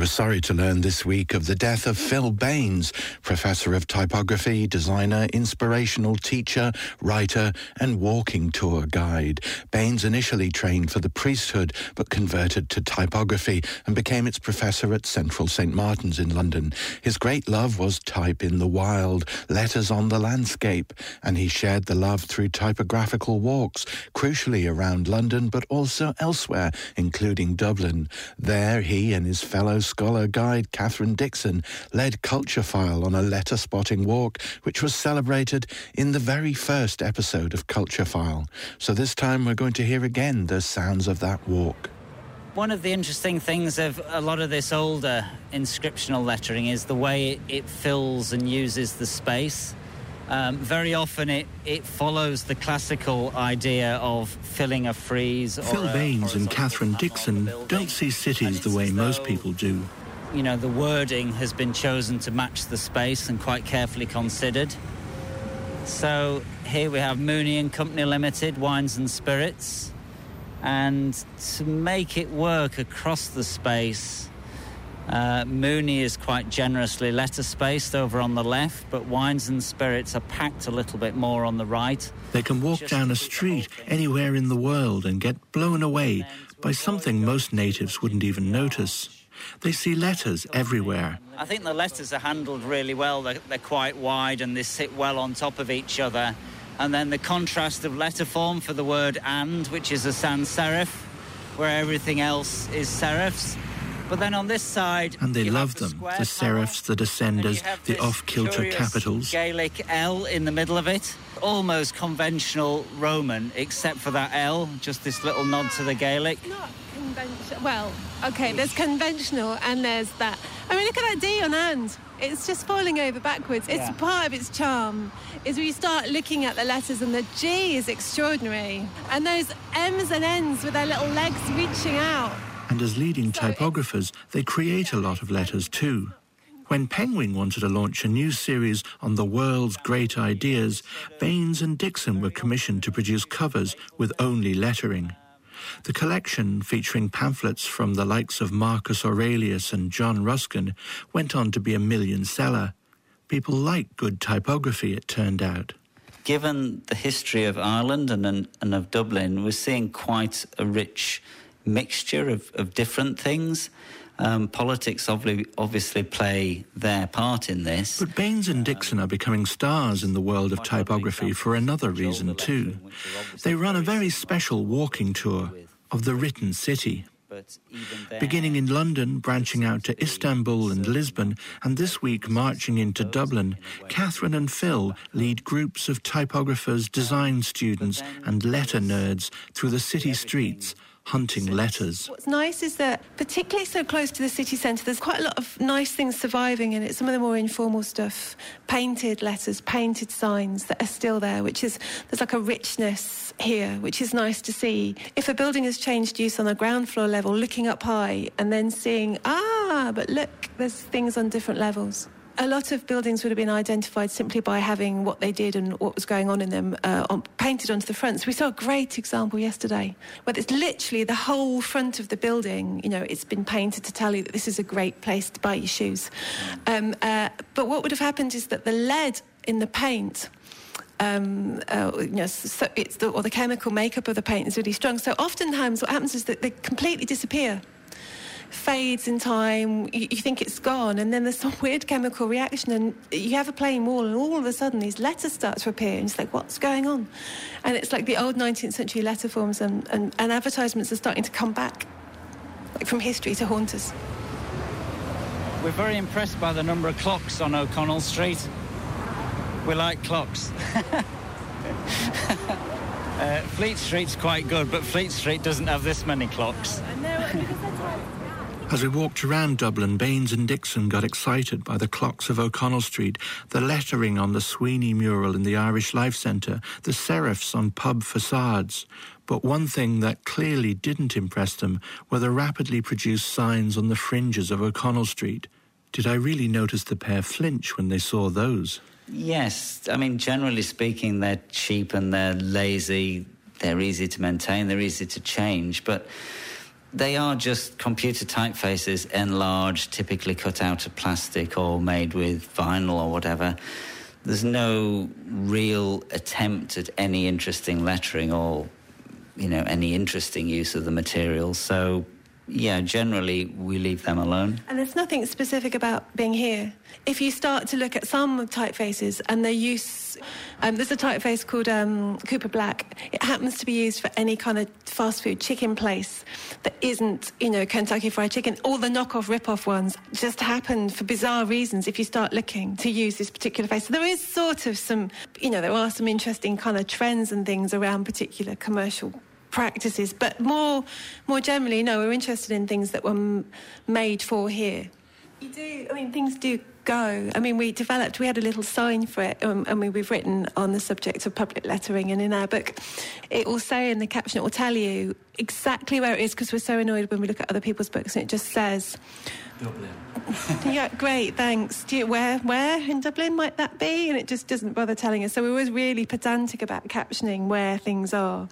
were sorry to learn this week of the death of Phil Baines, professor of typography, designer, inspirational teacher, writer, and walking tour guide. Baines initially trained for the priesthood, but converted to typography and became its professor at Central St. Martin's in London. His great love was type in the wild, letters on the landscape, and he shared the love through typographical walks, crucially around London, but also elsewhere, including Dublin. There, he and his fellow scholar guide Catherine Dixon led Culturefile on a letter spotting walk, which was celebrated in the very first episode of Culturefile. So this time we're going to hear again the sounds of that walk. One of the interesting things of a lot of this older inscriptional lettering is the way it, it fills and uses the space. Um, very often it, it follows the classical idea of filling a frieze. Phil Baines and Catherine Dixon don't see cities the way most people do. You know, the wording has been chosen to match the space and quite carefully considered. So here we have Mooney and Company Limited, wines and spirits. And to make it work across the space, uh, Mooney is quite generously letter spaced over on the left, but wines and spirits are packed a little bit more on the right. They can walk down a street anywhere in the world and get blown away by something most natives wouldn't even notice. They see letters everywhere. I think the letters are handled really well. They're, they're quite wide and they sit well on top of each other. And then the contrast of letter form for the word and, which is a sans serif, where everything else is serifs. But then on this side, and they love the them, the serifs, the descenders, the off-kilter capitals. Gaelic L in the middle of it, almost conventional Roman, except for that L, just this little nod to the Gaelic. Not conventional. Well, okay, there's conventional and there's that. I mean, look at that D on and. It's just falling over backwards. It's yeah. part of its charm. Is when you start looking at the letters and the G is extraordinary, and those M's and N's with their little legs reaching out and as leading typographers, they create a lot of letters too. When Penguin wanted to launch a new series on the world's great ideas, Baines and Dixon were commissioned to produce covers with only lettering. The collection, featuring pamphlets from the likes of Marcus Aurelius and John Ruskin, went on to be a million seller. People like good typography, it turned out. Given the history of Ireland and, and of Dublin, we're seeing quite a rich mixture of, of different things. Um, politics obviously, obviously play their part in this. But Baines and Dixon are becoming stars in the world of typography for another reason too. They run a very special walking tour of the written city. Beginning in London, branching out to Istanbul and Lisbon, and this week marching into Dublin, Catherine and Phil lead groups of typographers, design students, and letter nerds through the city streets hunting letters. What's nice is that, particularly so close to the city centre, there's quite a lot of nice things surviving in it. Some of the more informal stuff, painted letters, painted signs that are still there, which is, there's like a richness here, which is nice to see. If a building has changed use on a ground floor level, looking up high and then seeing, ah, but look, there's things on different levels a lot of buildings would have been identified simply by having what they did and what was going on in them uh, on, painted onto the fronts. We saw a great example yesterday where it's literally the whole front of the building, you know, it's been painted to tell you that this is a great place to buy your shoes. Um, uh, but what would have happened is that the lead in the paint um, uh, you know, so it's the, or the chemical makeup of the paint is really strong. So oftentimes, what happens is that they completely disappear fades in time, you, you, think it's gone, and then there's some weird chemical reaction, and you have a plain wall, and all of a sudden these letters start to appear, and it's like, what's going on? And it's like the old 19th century letter forms, and, and, and advertisements are starting to come back, like from history to haunt us. We're very impressed by the number of clocks on O'Connell Street. We like clocks. uh, Fleet Street's quite good, but Fleet Street doesn't have this many clocks. As we walked around Dublin, Baines and Dixon got excited by the clocks of O'Connell Street, the lettering on the Sweeney mural in the Irish Life Centre, the serifs on pub facades. But one thing that clearly didn't impress them were the rapidly produced signs on the fringes of O'Connell Street. Did I really notice the pair flinch when they saw those? Yes. I mean, generally speaking, they're cheap and they're lazy. They're easy to maintain, they're easy to change. But They are just computer typefaces enlarged, typically cut out of plastic or made with vinyl or whatever. There's no real attempt at any interesting lettering or, you know, any interesting use of the material. So yeah, generally we leave them alone. And there's nothing specific about being here. If you start to look at some typefaces and their use, um, there's a typeface called um, Cooper Black. It happens to be used for any kind of fast food chicken place that isn't, you know, Kentucky Fried Chicken. All the knockoff, rip-off ones just happen for bizarre reasons. If you start looking to use this particular face, so there is sort of some, you know, there are some interesting kind of trends and things around particular commercial practices, but more more generally, no, we're interested in things that were made for here. You do. I mean, things do go. I mean, we developed. We had a little sign for it, um, and we, we've written on the subject of public lettering. And in our book, it will say in the caption, it will tell you exactly where it is because we're so annoyed when we look at other people's books and it just says. Dublin. yeah, great, thanks. Do you, where, where in Dublin might that be? And it just doesn't bother telling us. So we're always really pedantic about captioning where things are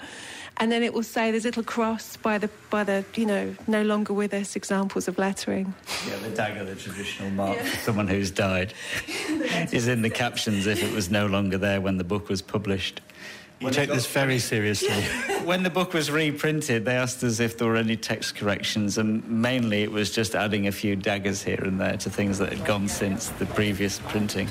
and then it will say there's a little cross by the by the you know no longer with us examples of lettering. Yeah, the dagger, the traditional mark yeah. for someone who's died, is in the captions if it was no longer there when the book was published. You take this very seriously. When the book was reprinted, they asked us if there were any text corrections, and mainly it was just adding a few daggers here and there to things that had gone since the previous printing.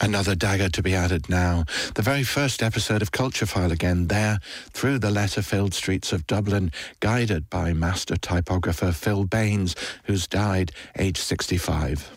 Another dagger to be added now. The very first episode of Culture File again, there, through the letter-filled streets of Dublin, guided by master typographer Phil Baines, who's died aged 65.